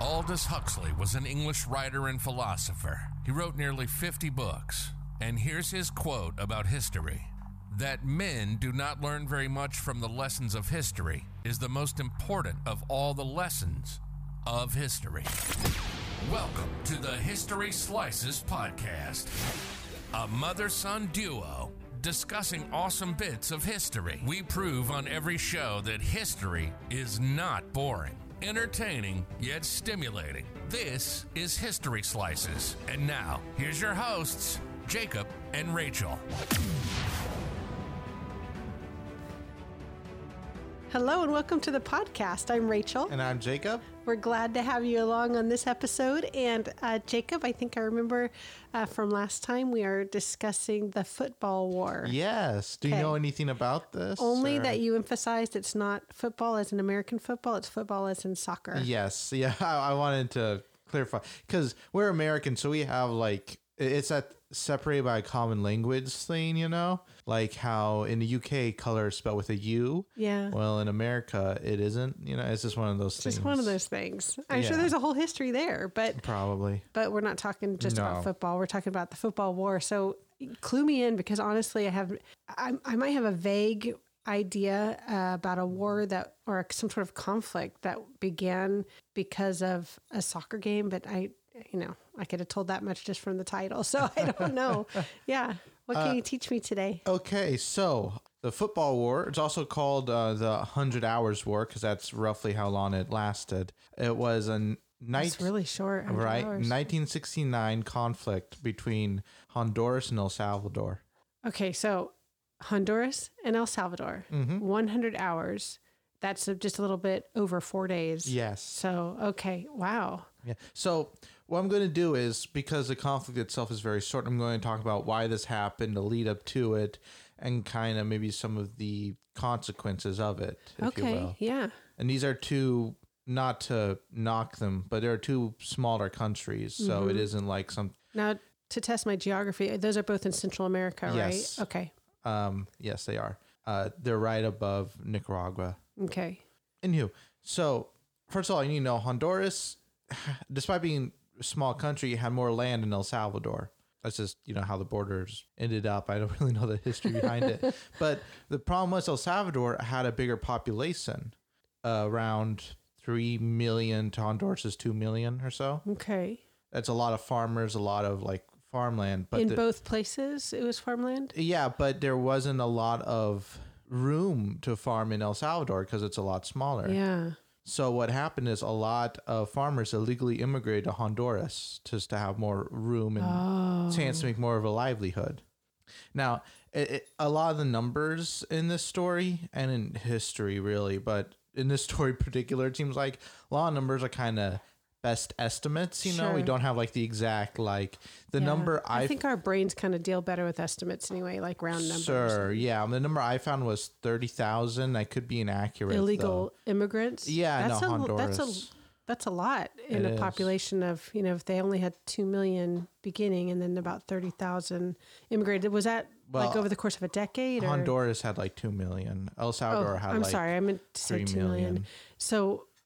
Aldous Huxley was an English writer and philosopher. He wrote nearly 50 books. And here's his quote about history that men do not learn very much from the lessons of history is the most important of all the lessons of history. Welcome to the History Slices Podcast, a mother son duo discussing awesome bits of history. We prove on every show that history is not boring entertaining yet stimulating. This is History Slices. And now, here's your hosts, Jacob and Rachel. Hello and welcome to the podcast. I'm Rachel. And I'm Jacob. We're glad to have you along on this episode. And uh, Jacob, I think I remember uh, from last time we are discussing the football war. Yes. Do you know anything about this? Only or- that you emphasized it's not football as in American football, it's football as in soccer. Yes. Yeah. I, I wanted to clarify because we're American, so we have like it's that separated by a common language thing, you know, like how in the UK color is spelled with a U. Yeah. Well, in America, it isn't. You know, it's just one of those It's things. just one of those things. I'm sure there's a whole history there, but Probably. but we're not talking just No. about football. We're talking about the football war. So clue me in because honestly, I have I, I might have a vague idea uh, about a war that or some sort of conflict that began because of a soccer game, but I you know I could have told that much just from the title, so I don't know. yeah, what Uh, can you teach me today? Okay, so the football war, it's also called uh, the Hundred Hours War because that's roughly how long it lasted. It was a night. It's really short, right? hours. 1969 conflict between Honduras and El Salvador. Okay, so Honduras and El Salvador, Mm-hmm. 100 hours. That's just a little bit over four days. Yes. So, okay. Wow. Yeah. So what I'm going to do is because the conflict itself is very short, I'm going to talk about why this happened, the lead up to it, and kind of maybe some of the consequences of it, if you Okay. will. Yeah. And these are two, not to knock them, but they're two smaller countries, so Mm-hmm. it isn't like some. Now, to test my geography, those are both in Central America, Yes. right? Okay. Um, yes, they are. Uh, they're right above Nicaragua. Okay. Anywho, so first of all, you need to know Honduras, despite being small country, had more land than El Salvador. That's just you know how the borders ended up. I don't really know the history behind it, but the problem was El Salvador had a bigger population, uh, around three million to Honduras' two million or so. Okay. That's a lot of farmers, a lot of like farmland. But in the- both places, it was farmland? yeah, but there wasn't a lot of room to farm in El Salvador because it's a lot smaller. Yeah. So what happened is a lot of farmers illegally immigrated to Honduras just to have more room and oh. chance to make more of a livelihood. Now, it, it, a lot of the numbers in this story and in history, really, but in this story in particular, it seems like a lot of numbers are kind of best estimates. You know, we don't have like the exact like the Yeah. number I I think our brains kind of deal better with estimates anyway, like round numbers. Sure, yeah. The number I found was thirty thousand. I could be inaccurate. Illegal though. immigrants. Yeah, that's no, a, That's a that's a lot in It a is. population of you know if they only had two million beginning and then about thirty thousand immigrated. Was that like Well, over the course of a decade?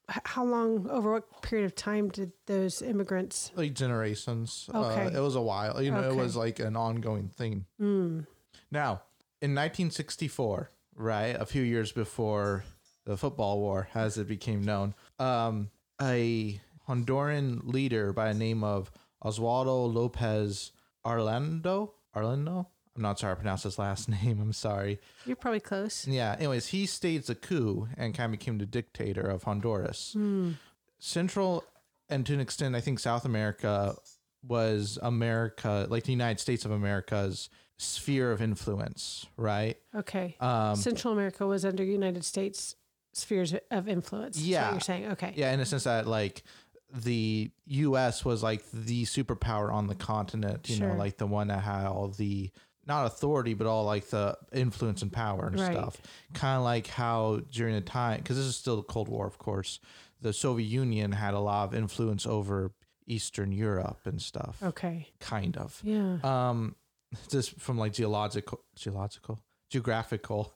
Or? Honduras had like two million. El Salvador had I'm like sorry, I meant to say three two million. million. So, h- how long, over what period of time did those immigrants? like generations. Okay. Uh, it was a while. You know, Okay. it was like an ongoing thing. Now, in 1964, right, a few years before the football war, as it became known, um, a Honduran leader by the name of Oswaldo Lopez Arlando, Arlando. I'm not sorry I pronounced his last name. I'm sorry. You're probably close. Yeah. Anyways, he staged a coup and kind of became the dictator of Honduras. Central and to an extent, I think South America was America, like the United States of America's sphere of influence, right? Okay. Um, Central America was under United States spheres of influence. Yeah. you're saying. Okay. Yeah, in a sense that like the U.S. was like the superpower on the continent, you Sure. know, like the one that had all the not authority, but all like the influence and power and Right. stuff. Kind of like how during the time, because this is still the Cold War, of course, the Soviet Union had a lot of influence over Eastern Europe and stuff. Okay. Kind of. Yeah. Um, just from like geological, geological, geographical.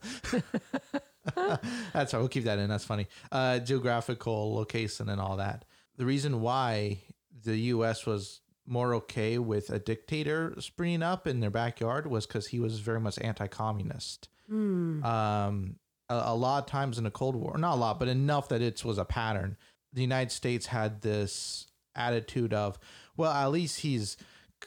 That's right. We'll keep that in. That's funny. Uh, geographical location and all that. the reason why the U.S. was more okay with a dictator springing up in their backyard was because he was very much anti-communist. Um, a, a lot of times in the Cold War, not a lot, but enough that it was a pattern. The United States had this attitude of, well, at least he's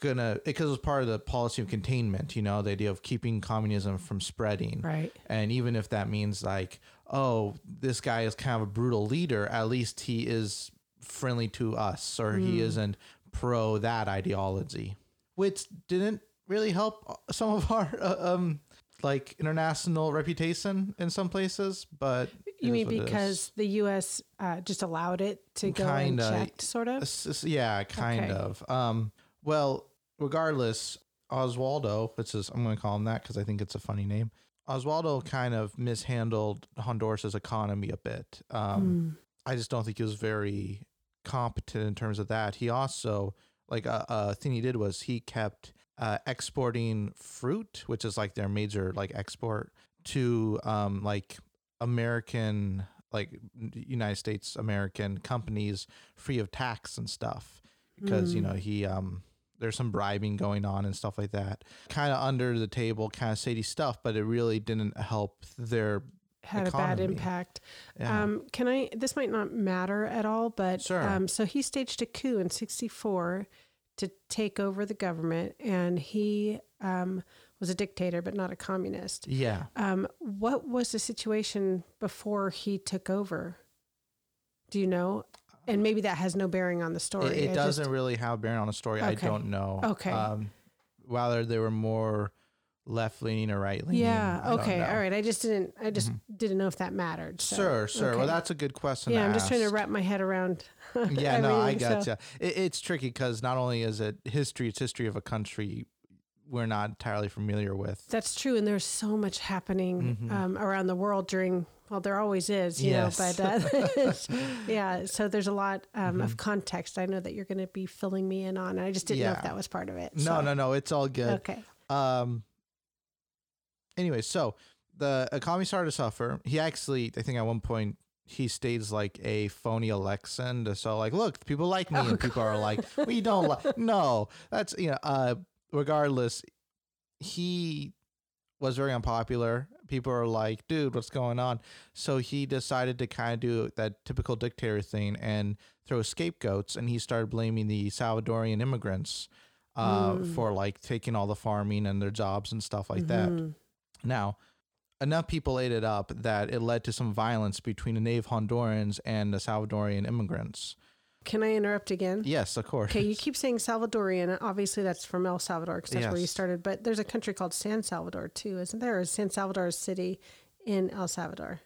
gonna because it was part of the policy of containment. You know, the idea of keeping communism from spreading. Right. And even if that means like, oh, this guy is kind of a brutal leader, at least he is friendly to us or he isn't pro that ideology, which didn't really help some of our uh, um like international reputation in some places, but You mean what it is. because the U.S. Uh, just allowed it to go Kinda. unchecked, sort of? Yeah, kind Okay. of. Um, well, regardless, Oswaldo, which is I'm going to call him that because I think it's a funny name. Oswaldo kind of mishandled Honduras's economy a bit. Um, I just don't think he was very competent in terms of that. He also like a, a thing he did was he kept uh, exporting fruit, which is like their major like export to um, like American like United States American companies free of tax and stuff. Because you know he um there's some bribing going on and stuff like that. Kind of under the table kind of shady stuff but it really didn't help their had a bad impact. Yeah. Um, can I? This might not matter at all, but Sure. um, so he staged a coup in '64 to take over the government, and he um, was a dictator, but not a communist. yeah Um, what was the situation before he took over? Do you know? And maybe that has no bearing on the story. It, it doesn't just- really have bearing on the story. I don't know. Okay. Um, they were more left leaning or right leaning. yeah. Okay. Mm-hmm. All right. I just didn't. I just didn't know if that mattered. So, Sure, sure. Well, that's a good question. yeah. I'm just trying to wrap my head around. Yeah, no, I everything, so- gotcha. It, it's tricky because not only is it history, it's history of a country we're not entirely familiar with. That's true, and there's so much happening um, around the world during. Well, there always is, you Mm-hmm. Yes. know. But uh, yeah, so there's a lot um, of context. I know that you're going to be filling me in on, and I just didn't know if that was part of it. No, so- no, no. It's all good. Okay. Um. Anyway, so the economy started to suffer. He actually, I think, at one point he staged like a phony election. To, so like, look, people like me, Oh, and people are like, we don't like. No, that's you know. Uh, regardless, he was very unpopular. People are like, dude, what's going on? So he decided to kind of do that typical dictator thing and throw scapegoats, and he started blaming the Salvadorian immigrants uh, for like taking all the farming and their jobs and stuff like that. Now, enough people ate it up that it led to some violence between the native Hondurans and the Salvadorian immigrants. Can I interrupt again? Yes, of course. Okay, you keep saying Salvadorian. Obviously, that's from El Salvador because that's where you started. But there's a country called San Salvador too, isn't there? Or is San Salvador a city in El Salvador?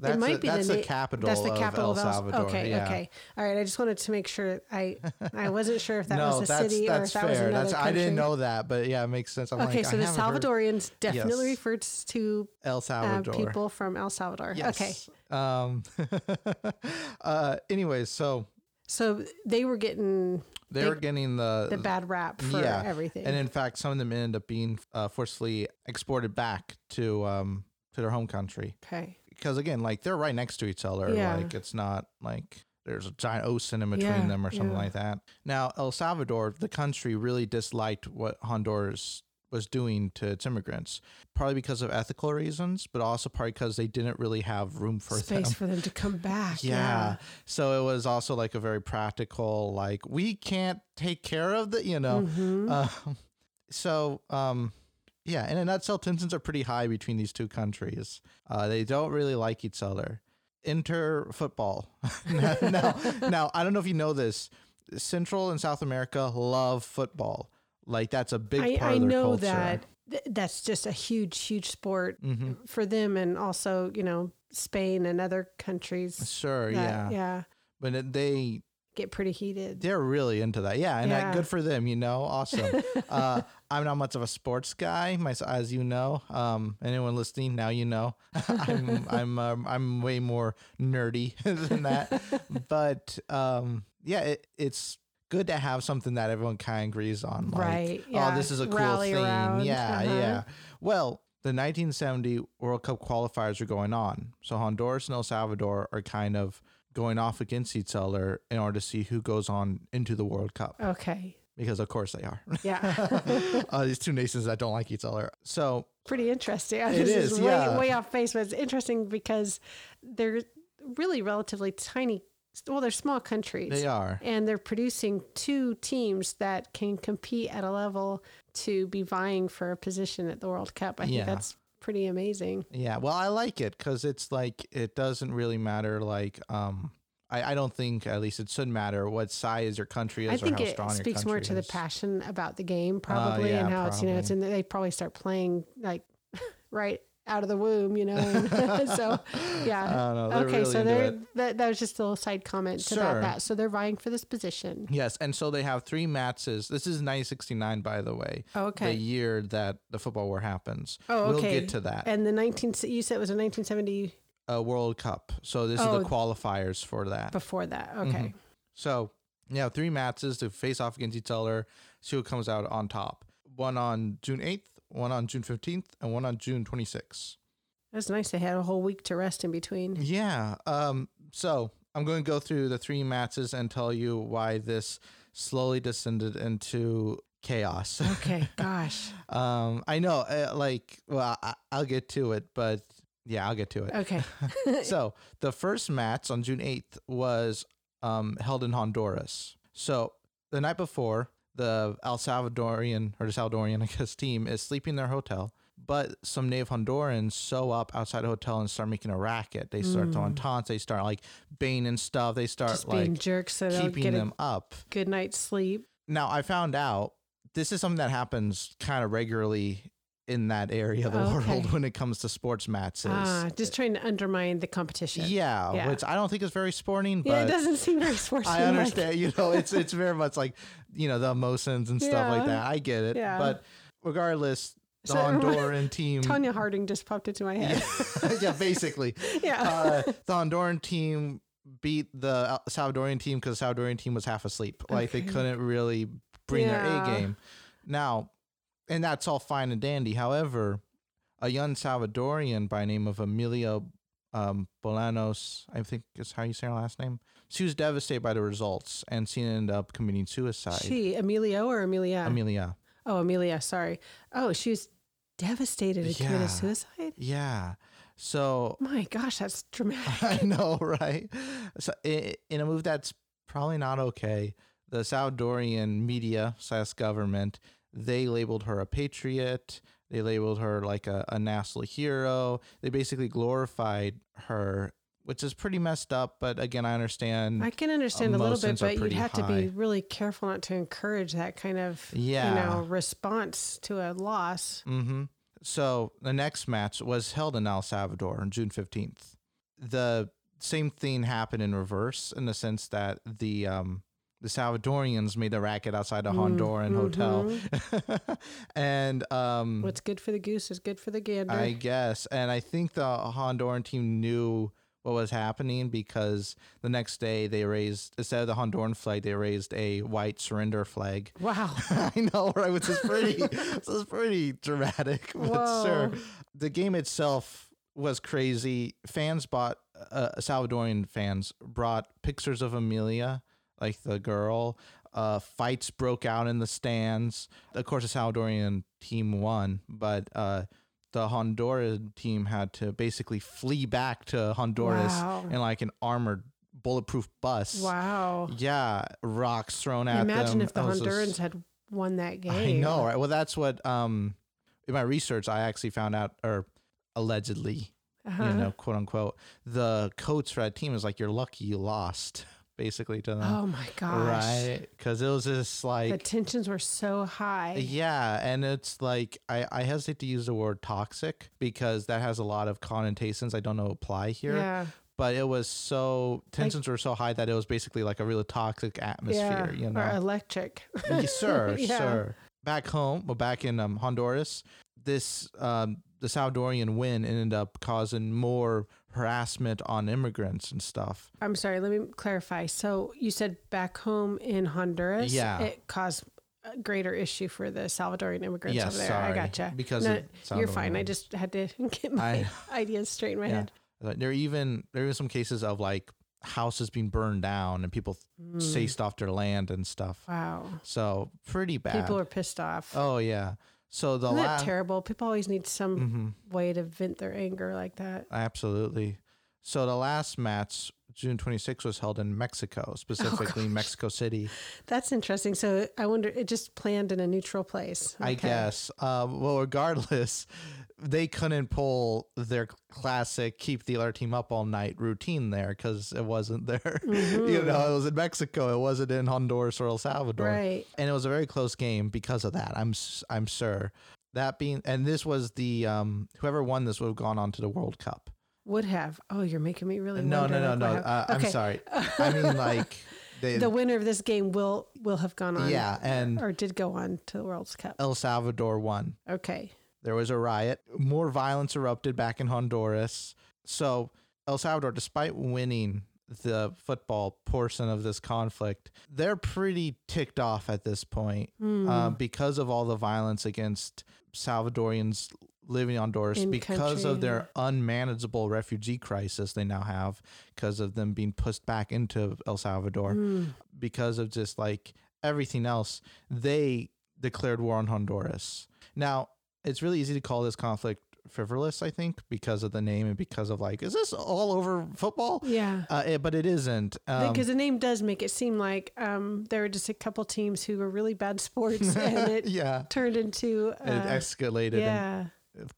That's it might the, be that's the, na- capital. That's the of capital El of El Salvador. Okay, yeah. okay, all right. I just wanted to make sure I I wasn't sure if that no, was a that's city or that's if that was another that's country. I didn't know that, but yeah, it makes sense. I'm Okay, like, so the haven't heard Salvadorians definitely Yes. refers to El uh, Salvador. people from El Salvador. Okay, Um. uh. Anyways, so so they were getting they, They- were getting the the bad rap for yeah, everything. and in fact, some of them ended up being uh, forcefully exported back to um to their home country. okay, because again, like they're right next to each other. Yeah. Like it's not like there's a giant ocean in between Yeah, them or something yeah. like that. Now, El Salvador, the country, really disliked what Honduras was doing to its immigrants, probably because of ethical reasons, but also partly because they didn't really have room for space them. for them to come back. Yeah. So it was also like a very practical, like we can't take care of the, you know. Mhm. Um, so, um, yeah, in a nutshell, tensions are pretty high between these two countries. Uh, they don't really like each other. Inter football. now, now, now, I don't know if you know this. Central and South America love football. Like that's a big I, part I of their know culture. that th- that's just a huge, huge sport hmm for them, and also you know Spain and other countries. Sure, that, yeah. yeah, But they get pretty heated. they're really into that. Yeah, and Yeah. Uh, good for them. You know, awesome. uh, I'm not much of a sports guy, my, as you know. Um, anyone listening now, you know, I'm I'm um, I'm way more nerdy than that. but um, yeah, it, it's good to have something that everyone kind of agrees on. Like, Right, Oh, yeah. this is a cool Rally thing. around, Yeah, uh-huh. yeah. Well. The 1970 World Cup qualifiers are going on. So Honduras and El Salvador are kind of going off against each other in order to see who goes on into the World Cup. Okay. Because of course they are. Yeah. uh, these two nations that don't like each other. So Pretty interesting. It this is, way, yeah. way off base, but it's interesting because they're really relatively tiny. Well, they're small countries. they are. and they're producing two teams that can compete at a level to be vying for a position at the World Cup. I Yeah. think that's pretty amazing. Yeah. Well, I like it because it's like it doesn't really matter. Like, um, I, I don't think at least it shouldn't matter what size your country is I or think how it speaks more to the passion about the game, uh, probably, yeah, and how it's you know it's in. They probably start playing like right out of the womb, you know. and so, yeah. I don't know. Okay, really so they're that, that was just a little side comment Sure. about that. So they're vying for this position. Yes, and so they have three matches. This is 1969, by the way. Oh, okay. The year that the football war happens. Oh, okay. We'll get to that. And the 19 you said it was a 1970 A World Cup. So this Oh. is the qualifiers for that. before that. Mm-hmm. Okay. So you have three matches to face off against each other. See who comes out on top. One on June 8th, one on June 15th, and one on June 26th. That's nice. They had a whole week to rest in between. Yeah. Um. So I'm going to go through the three matches and tell you why this slowly descended into chaos. Okay, gosh. um. I know. Uh, like. Well, I, I'll get to it, but yeah, I'll get to it. Okay. so the first match on June 8th was um, held in Honduras. So the night before, the El Salvadorian or the Salvadorian, I guess, team is sleeping in their hotel. But some native Hondurans show up outside the hotel and start making a racket. They start throwing taunts. They start like banging stuff. They start. Just being like jerks so keeping them up. good night's sleep. Now I found out this is something that happens kind of regularly in that area of the Okay. world when it comes to sports matches. Ah, just trying to undermine the competition. Yeah, Yeah. which I don't think is very sporting, but Yeah, it doesn't seem very sporting. I understand. You know, it's it's very much like you know the emotions and stuff like that. I get it, Yeah. but regardless, the So- Honduran team. Tonya Harding just popped into my head. yeah, basically, Yeah. uh, the Honduran team beat the Salvadorian team because the Salvadorian team was half asleep. Like they couldn't really bring their A game. Now, and that's all fine and dandy. However, a young Salvadorian by name of Amelia um, Bolanos, I think is how you say her last name. She was devastated by the results, and she ended up committing suicide. she, Emilio or Amelia? Amelia, oh, Amelia, sorry. Oh, she was devastated and Yeah. committed suicide? yeah. So My gosh, that's dramatic. I know, right? So in a move that's probably not okay, the Salvadorian media slash government they labeled her a patriot. They labeled her like a, a national hero. They basically glorified her, which is pretty messed up. But again, I understand. I can understand a little bit, but you'd have to be really careful not to encourage that kind of Yeah. you know response to a loss. Mm-hmm. So the next match was held in El Salvador on June fifteenth. The same thing happened in reverse in the sense that the um the Salvadorians made a racket outside a Honduran hotel, and um What's good for the goose is good for the gander. I guess, and I think the Honduran team knew what was happening because the next day they raised instead of the Honduran flag, they raised a white surrender flag. wow. I know, right? Which is pretty, this is pretty dramatic, but sure. Whoa. The game itself was crazy. Fans bought, uh, Salvadorian fans brought pictures of Amelia, like the girl. Uh, fights broke out in the stands. Of course, the Salvadorian team won, but uh, the Honduran team had to basically flee back to Honduras Wow. in like an armored, bulletproof bus. Wow. Yeah, rocks thrown at them. Imagine if the was just- Hondurans had won that game. I know, right? Well, that's what um in my research I actually found out, or allegedly, Uh-huh. you know, quote unquote, the coach for that team is like, "You're lucky you lost," basically to them, Oh my gosh. right? Because it was just like The like. tensions were so high. Yeah, and it's like I, I hesitate to use the word toxic because that has a lot of connotations I don't know apply here. Yeah. But it was so tensions were so high that it was basically like a really toxic atmosphere, yeah. you know. Or electric. Sir, Yeah. sir. Back home, well, back in um, Honduras, this um, the Salvadorian win ended up causing more harassment on immigrants and stuff. I'm sorry, let me clarify. So you said back home in Honduras, Yeah. it caused a greater issue for the Salvadorian immigrants Yes, over there. sorry, I gotcha. because No, you're fine. I just had to get my I- ideas straight in my Yeah. head. There are even there even some cases of like houses being burned down and people hmm. chased off their land and stuff. Wow. So pretty bad. People are pissed off. oh yeah. So the Isn't that last terrible? People always need some Mhm. way to vent their anger like that. Absolutely. So the last match, June 26, was held in Mexico, specifically Mexico City. That's interesting. So I wonder, it just planned in a neutral place. I guess. Um, well, regardless, they couldn't pull their classic keep the other team up all night routine there because it wasn't there. you know, it was in Mexico. It wasn't in Honduras or El Salvador. Right. And it was a very close game because of that. I'm I'm sure. That being, and this was the um, whoever won this would have gone on to the World Cup. Would have. Oh, you're making me really No, no, no, no. Uh, I'm sorry. I mean, like they, The winner of this game will will have gone on. yeah, and Or did go on to the World's Cup. El Salvador won. Okay. There was a riot. More violence erupted back in Honduras. So, El Salvador, despite winning the football portion of this conflict, they're pretty ticked off at this point Hmm. uh, because of all the violence against Salvadorians living in Honduras, In because of their unmanageable refugee crisis they now have, because of them being pushed back into El Salvador, Hmm. because of just like everything else, they declared war on Honduras. Now, it's really easy to call this conflict frivolous, I think, because of the name and because of like, is this all over football? Yeah. Uh, it- but it isn't. Um, Because the name does make it seem like um, there were just a couple teams who were really bad sports, and it yeah, turned into it uh, escalated and yeah,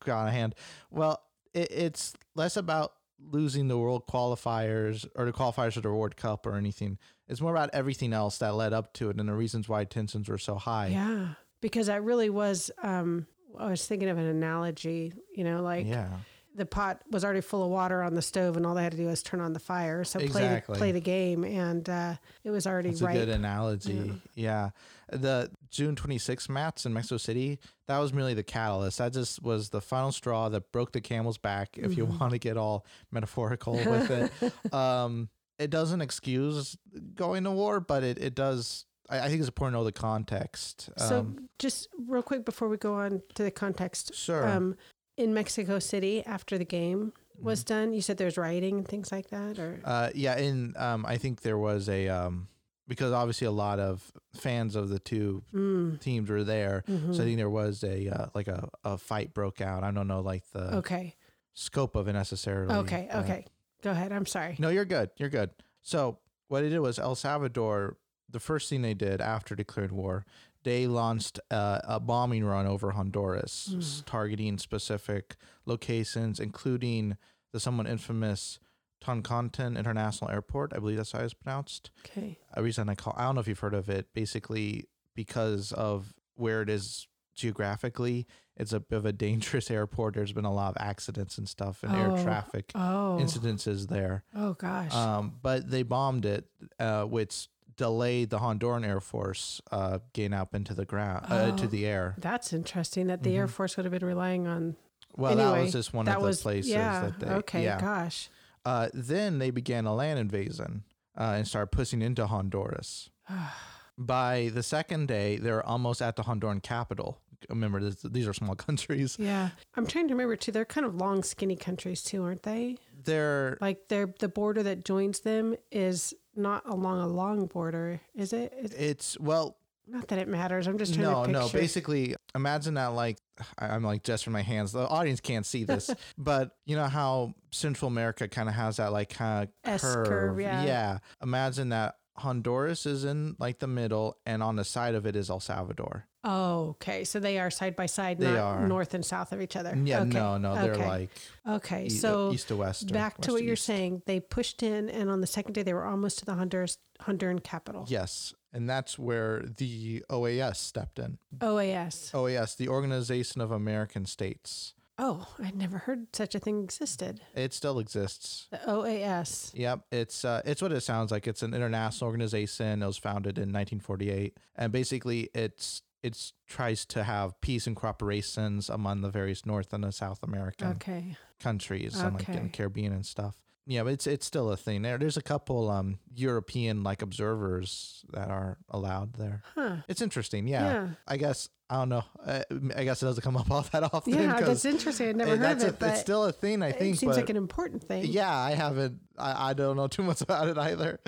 got a hand. Well, it, it's less about losing the world qualifiers or the qualifiers for the World Cup or anything. It's more about everything else that led up to it and the reasons why tensions were so high. yeah. Because that really was. Um, I was thinking of an analogy. You know, like Yeah. the pot was already full of water on the stove, and all they had to do was turn on the fire. So play the, play the game, and uh, it was already That's right. a good analogy. Yeah. The June 26th match in Mexico City, that was merely the catalyst. That just was the final straw that broke the camel's back, if you Mm-hmm. want to get all metaphorical with it. um, it doesn't excuse going to war, but it, it does. I, I think it's important to know the context. So, Um, just real quick before we go on to the context, sure. um, in Mexico City after the game Mm-hmm. was done, you said there's rioting and things like that, or Uh, yeah, and um, I think there was a um, because obviously a lot of fans of the two Mm, teams were there, mhm. so I think there was a uh, like a, a fight broke out. I don't know like the okay, scope of it necessarily. okay, okay. Go ahead. I'm sorry. No, you're good. You're good. So what they did was El Salvador. The first thing they did after declared war, they launched uh, a bombing run over Honduras, s- targeting specific locations, including the somewhat infamous Toncontin International Airport. I believe that's how it's pronounced. Okay. A reason I call I don't know if you've heard of it. Basically, because of where it is geographically, it's a bit of a dangerous airport. There's been a lot of accidents and stuff and Oh. air traffic Oh. incidences there. Oh gosh. Um, but they bombed it, uh, which delayed the Honduran Air Force uh, getting up into the ground, uh, to Oh. the air. That's interesting. That the Air Mhm. Force would have been relying on. Well, that was just one of the was places yeah. that they. okay. Yeah. Gosh. Uh, then they began a land invasion uh, and started pushing into Honduras. By the second day, they're almost at the Honduran capital. Remember, this, these are small countries. Yeah. I'm trying to remember too. They're kind of long, skinny countries too, aren't they? They're Like they're the border that joins them is not along a long border, is it? It's, it's well, not that it matters. I'm just trying no, to picture. no. Basically, imagine that like I'm like gesturing my hands. The audience can't see this, but you know how Central America kind of has that like kind of curve. curve, yeah. Imagine that Honduras is in like the middle, and on the side of it is El Salvador. Oh, okay. So they are side by side, They not are. north and south of each other. Yeah, okay. no, no. They're okay. like okay. e- So east to west. back west to what you're east. saying. They pushed in, and on the second day, they were almost to the Honduras Honduran capital. Yes, and that's where the OAS stepped in. OAS. OAS, the Organization of American States. Oh, I'd never heard such a thing existed. It still exists. The OAS. Yep, it's uh, it's what it sounds like. It's an international organization. It was founded in 1948, and basically, it's it's tries to have peace and cooperations among the various North and the South American Okay. countries and like in the Caribbean and stuff. Yeah, but it's it's still a thing. There, there's a couple um European like observers that are allowed there. Huh. It's interesting. Yeah, Yeah. I guess I don't know. Uh, I guess it doesn't come up all that often. Yeah, that's interesting. I never heard of a- it, but it's still a thing. I it think. It seems but like an important thing. yeah, I haven't. I, I don't know too much about it either.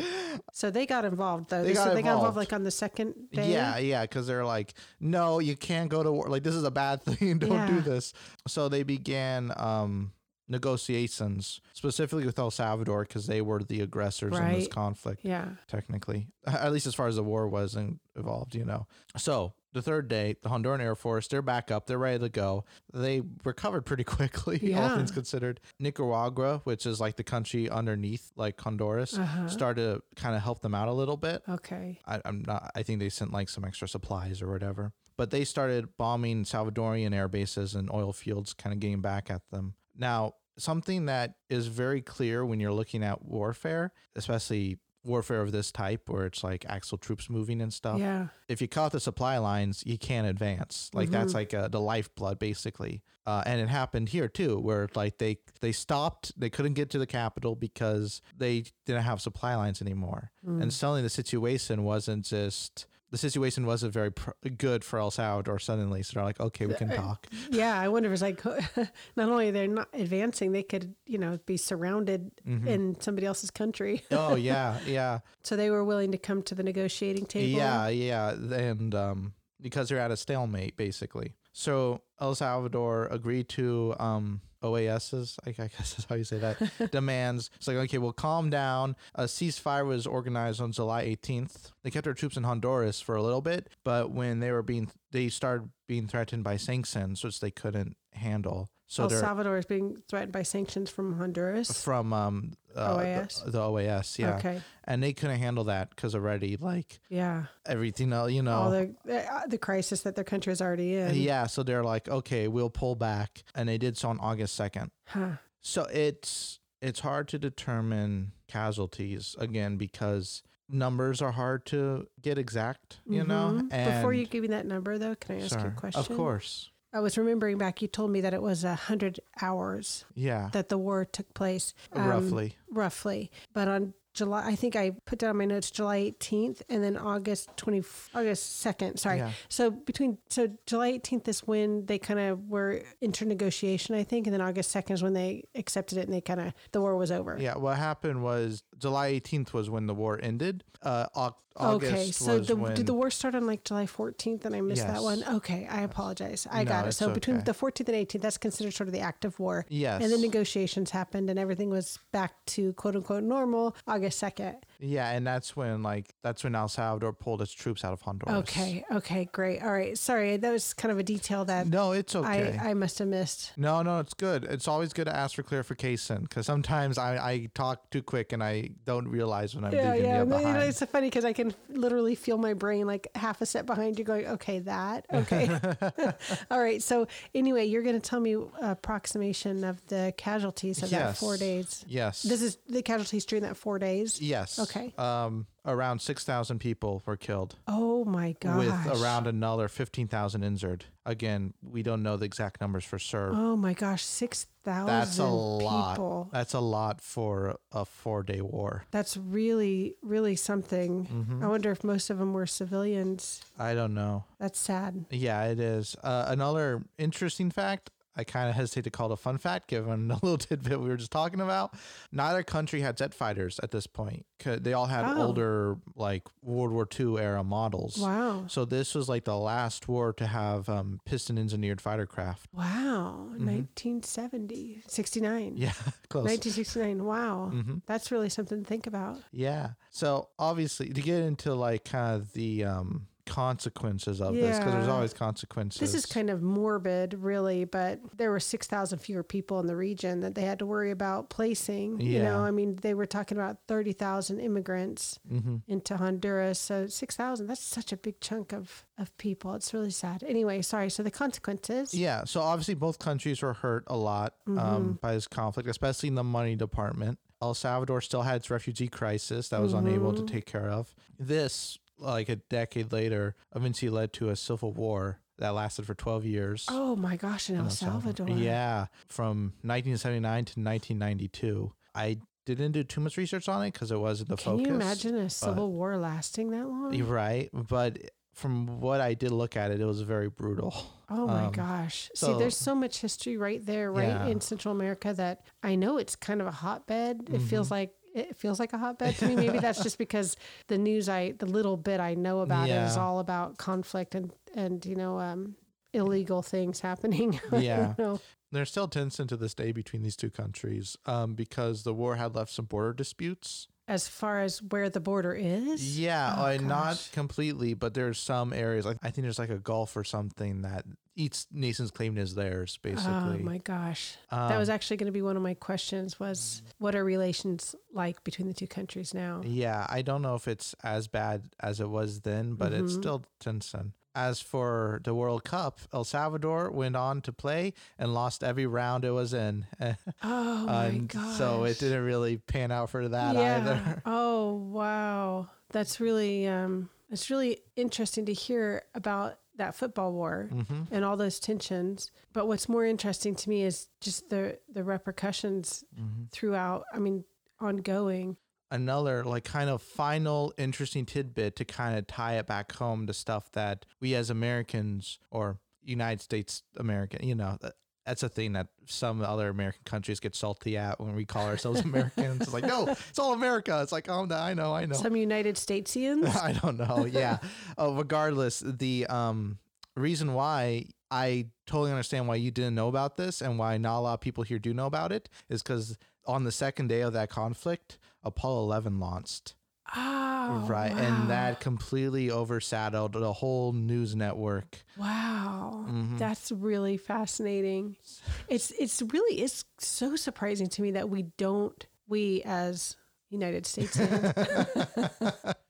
So they got involved though. They They, got said they got involved involved. like on the second day. Yeah, yeah, because they're like, no, you can't go to war. Like this is a bad thing. Don't do this. So they began um, negotiations specifically with El Salvador because they were the aggressors in this conflict. Yeah. Technically, at least as far as the war was in- involved, you know. So the third day, the Honduran Air Force, they're back up, they're ready to go. They recovered pretty quickly, all things considered. Nicaragua, which is like the country underneath, like Honduras, Uh-huh. started to kind of help them out a little bit. Okay. I, I'm not. I think they sent like some extra supplies or whatever. But they started bombing Salvadorian air bases and oil fields, kind of getting back at them. Now, something that is very clear when you're looking at warfare, especially warfare of this type, where it's like actual troops moving and stuff. Yeah. If you cut the supply lines, you can't advance. Like that's Mhm. like uh, the lifeblood, basically. Uh, and it happened here too, where like they they stopped, they couldn't get to the capital because they didn't have supply lines anymore Mm. and suddenly the situation wasn't just the situation wasn't very pr- good for El Salvador suddenly. So they're like, okay, we can Uh, talk. Yeah, I wonder if it's like not only they're not advancing, they could, you know, be surrounded Mhm. in somebody else's country. oh yeah, yeah, So they were willing to come to the negotiating table. yeah, yeah, and um, because they're at a stalemate basically. So El Salvador agreed to um. OAS's, I I guess that's how you say that, demands. It's like, okay, well, calm down. A ceasefire was organized on July 18th. They kept their troops in Honduras for a little bit, but when they were being, they started being threatened by sanctions, which they couldn't handle. So El Salvador is being threatened by sanctions from Honduras. from um uh, OAS? The, the OAS, yeah, Okay. and they couldn't handle that because already like Yeah. everything else, you know. All the uh, the crisis that their country is already in. yeah, so they're like, okay, we'll pull back, and they did so on August second. Huh. So it's it's hard to determine casualties again because numbers are hard to get exact, you know. Mhm. And Before you give me that number, though, can I ask you a question? Of course, I was remembering back. You told me that it was a hundred hours yeah, that the war took place. um, roughly. roughly. But on July, I think I put down my notes July 18th and then August 20, August 2nd. Sorry. Yeah. So between, so July 18th is when they kind of were into negotiation, I think. And then August 2nd is when they accepted it and they kind of, the war was over. Yeah, what happened was July 18th was when the war ended. Uh, August Okay, so the, when did the war start on like July 14th and I missed that one? Okay, I apologize. I No, got it. So between okay. the 14th and 18th, that's considered sort of the active war. yes, And then negotiations happened and everything was back to quote unquote normal August 2nd. Yeah, and that's when like that's when El Salvador pulled its troops out of Honduras. Okay, okay, great. All right. Sorry, that was kind of a detail that No, it's okay. I, I must have missed. no, no, it's good. It's always good to ask for clarification because sometimes I, I talk too quick and I don't realize when I'm Yeah, leaving yeah. then, you know, it's so funny because I can literally feel my brain like half a step behind you going, okay, that. Okay. All right. So, anyway, you're going to tell me approximation of the casualties of that four days. yes. This is the casualties during that four days. yes. Okay. Um, around six thousand people were killed, Oh my gosh. with around another fifteen thousand injured. Again, we don't know the exact numbers for sure. Oh my gosh, 6,000 That's a lot. people. That's a lot for a four-day war. That's really, really something. Mm-hmm. I wonder if most of them were civilians. I don't know. That's sad. Yeah, it is. Uh, another interesting fact. I kind of hesitate to call it a fun fact, given the little tidbit we were just talking about. Neither country had jet fighters at this point. They all had Oh. older, like World War II era models. Wow. So this was like the last war to have um, piston engineered fighter craft. Wow. 1970, 69. Mm-hmm. Yeah, close. 1969. Wow. hmm That's really something to think about. Yeah. So obviously, to get into like kind of the um, consequences of this, because there's always consequences. This is kind of morbid, really, but there were 6,000 fewer people in the region that they had to worry about placing. You know, I mean, they were talking about 30,000 immigrants hmm into Honduras. So 6,000, that's such a big chunk of, of people. It's really sad. Anyway, sorry. So the consequences. Yeah. So obviously, both countries were hurt a lot Mm-hmm. um, by this conflict, especially in the money department. El Salvador still had its refugee crisis that was unable to take care of. This, like a decade later, eventually led to a civil war that lasted for 12 years. Oh my gosh, in El Salvador. Yeah, from 1979 to 1992. I didn't do too much research on it because it wasn't the Can focus. you imagine a civil war lasting that long? Right, but from what I did look at it, it was very brutal. Oh my Um, gosh. See, there's so much history right there, right Yeah. in Central America that I know it's kind of a hotbed. It feels Mm-hmm. like it feels like a hotbed to me. Maybe that's just because the news I the little bit I know about it is all about conflict and and you know um illegal things happening. Yeah. There's still tension to this day between these two countries um, because the war had left some border disputes. As far as where the border is? Yeah, Oh, uh, not completely, but there's some areas. Like I think there's like a gulf or something that each nation's claim is theirs, basically. Oh my gosh. Um, that was actually going to be one of my questions was what are relations like between the two countries now? Yeah, I don't know if it's as bad as it was then, but it's Mhm. still tension. As for the World Cup, El Salvador went on to play and lost every round it was in. Oh my gosh. so it didn't really pan out for that yeah. either. Oh wow. That's really um it's really interesting to hear about that football war hmm and all those tensions. But what's more interesting to me is just the the repercussions hmm throughout, I mean, ongoing. Another like kind of final interesting tidbit to kind of tie it back home to stuff that we as Americans or United States American, you know, that's a thing that some other American countries get salty at when we call ourselves Americans. It's like, no, it's all America. It's like, oh, I know, I know. Some United Statesians. I don't know. Yeah. oh, regardless, the um reason why I totally understand why you didn't know about this and why not a lot of people here do know about it is because on the second day of that conflict, Apollo 11 launched. Oh, right. wow. And that completely overshadowed the whole news network. Wow. Mhm. That's really fascinating. It's it's really it's so surprising to me that we don't we as United States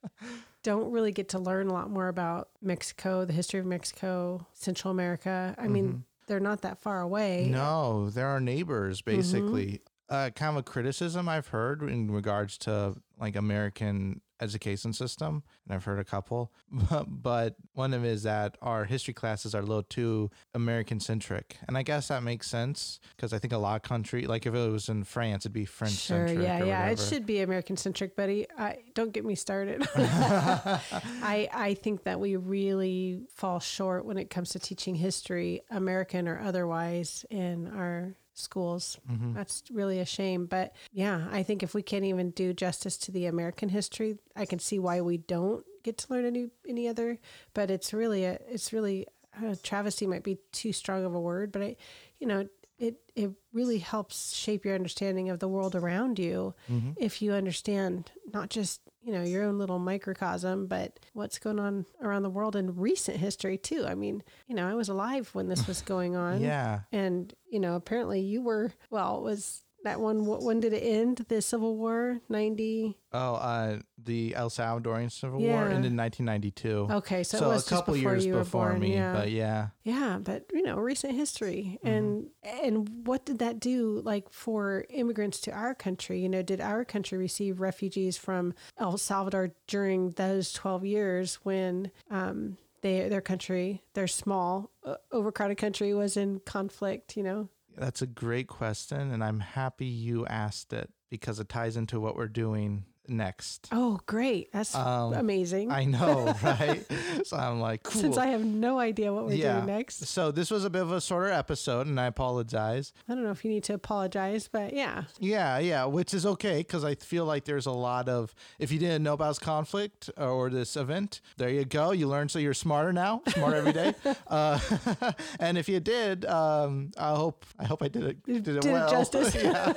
don't really get to learn a lot more about Mexico, the history of Mexico, Central America. I mean, they're not that far away. Mm-hmm. No, they're our neighbors, basically. Uh, kind of a criticism I've heard in regards to like American education system, and I've heard a couple, but one of it is that our history classes are a little too American centric, and I guess that makes sense because I think a lot of country, like if it was in France, it'd be French Sure, centric. yeah, or yeah. It should be American centric, buddy. I don't get me started. I I think that we really fall short when it comes to teaching history, American or otherwise, in our schools. Mm-hmm. That's really a shame. But yeah, I think if we can't even do justice to the American history, I can see why we don't get to learn any any other. But it's really a it's really a travesty might be too strong of a word, but I, you know, it it really helps shape your understanding of the world around you Mm-hmm. if you understand not just you know your own little microcosm, but what's going on around the world in recent history too. I mean, you know, I was alive when this was going on. Yeah. And, you know, apparently you were, well, it was that one, wh- when did it end? The Civil War? 90? Oh, uh, the El Salvadorian Civil War ended in 1992. Okay, so, so it a couple years before born. me, yeah. but yeah. Yeah, but you know, recent history Mm-hmm. and and what did that do like for immigrants to our country? You know, did our country receive refugees from El Salvador during those 12 years when um they, their country, their small, uh, overcrowded country was in conflict, you know? That's a great question, and I'm happy you asked it because it ties into what we're doing next. Oh, great. That's Um, amazing. I know, right? so I'm like, cool. Since I have no idea what we're yeah. doing next. So this was a bit of a shorter episode, and I apologize. I don't know if you need to apologize, but yeah. Yeah, yeah, which is okay because I feel like there's a lot of. If you didn't know about this conflict or this event, there you go. You learned, so you're smarter now, smarter every day. uh, and if you did, um, I hope I hope I did it did it Did it well. justice. yeah.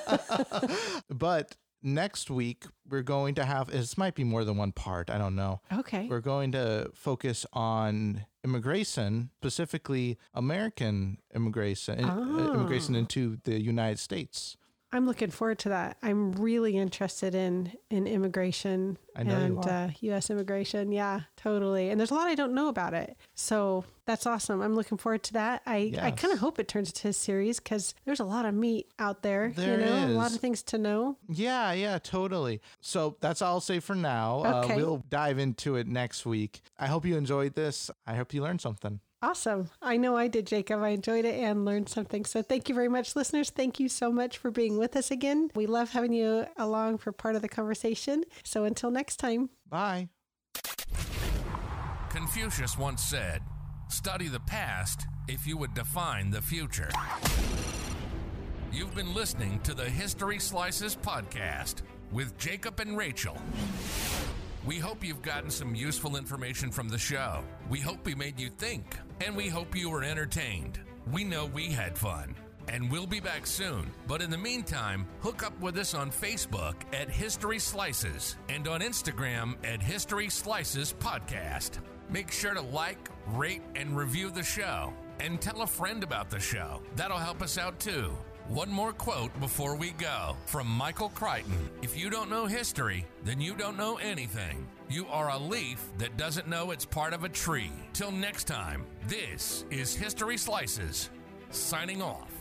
but next week we're going to have. This might be more than one part. I don't know. Okay. We're going to focus on immigration, specifically American immigration, Ah. immigration into the United States. I'm looking forward to that. I'm really interested in in immigration I know you and uh, U.S. immigration. Yeah, totally. And there's a lot I don't know about it, so that's awesome. I'm looking forward to that. I I kind of hope it turns into a series because there's a lot of meat out there. There you know, a lot of things to know. Yeah, yeah, totally. So that's all I'll say for now. Okay. Uh, we'll dive into it next week. I hope you enjoyed this. I hope you learned something. Awesome. I know I did, Jacob. I enjoyed it and learned something. So thank you very much, listeners. Thank you so much for being with us again. We love having you along for part of the conversation. So until next time. Bye. Confucius once said, Study the past if you would define the future. You've been listening to the History Slices podcast with Jacob and Rachel. We hope you've gotten some useful information from the show. We hope we made you think, and we hope you were entertained. We know we had fun. And we'll be back soon. But in the meantime, hook up with us on Facebook at History Slices and on Instagram at History Slices Podcast. Make sure to like, rate, and review the show. And tell a friend about the show. That'll help us out too. One more quote before we go from Michael Crichton. If you don't know history, then you don't know anything. You are a leaf that doesn't know it's part of a tree. Till next time, this is History Slices, signing off.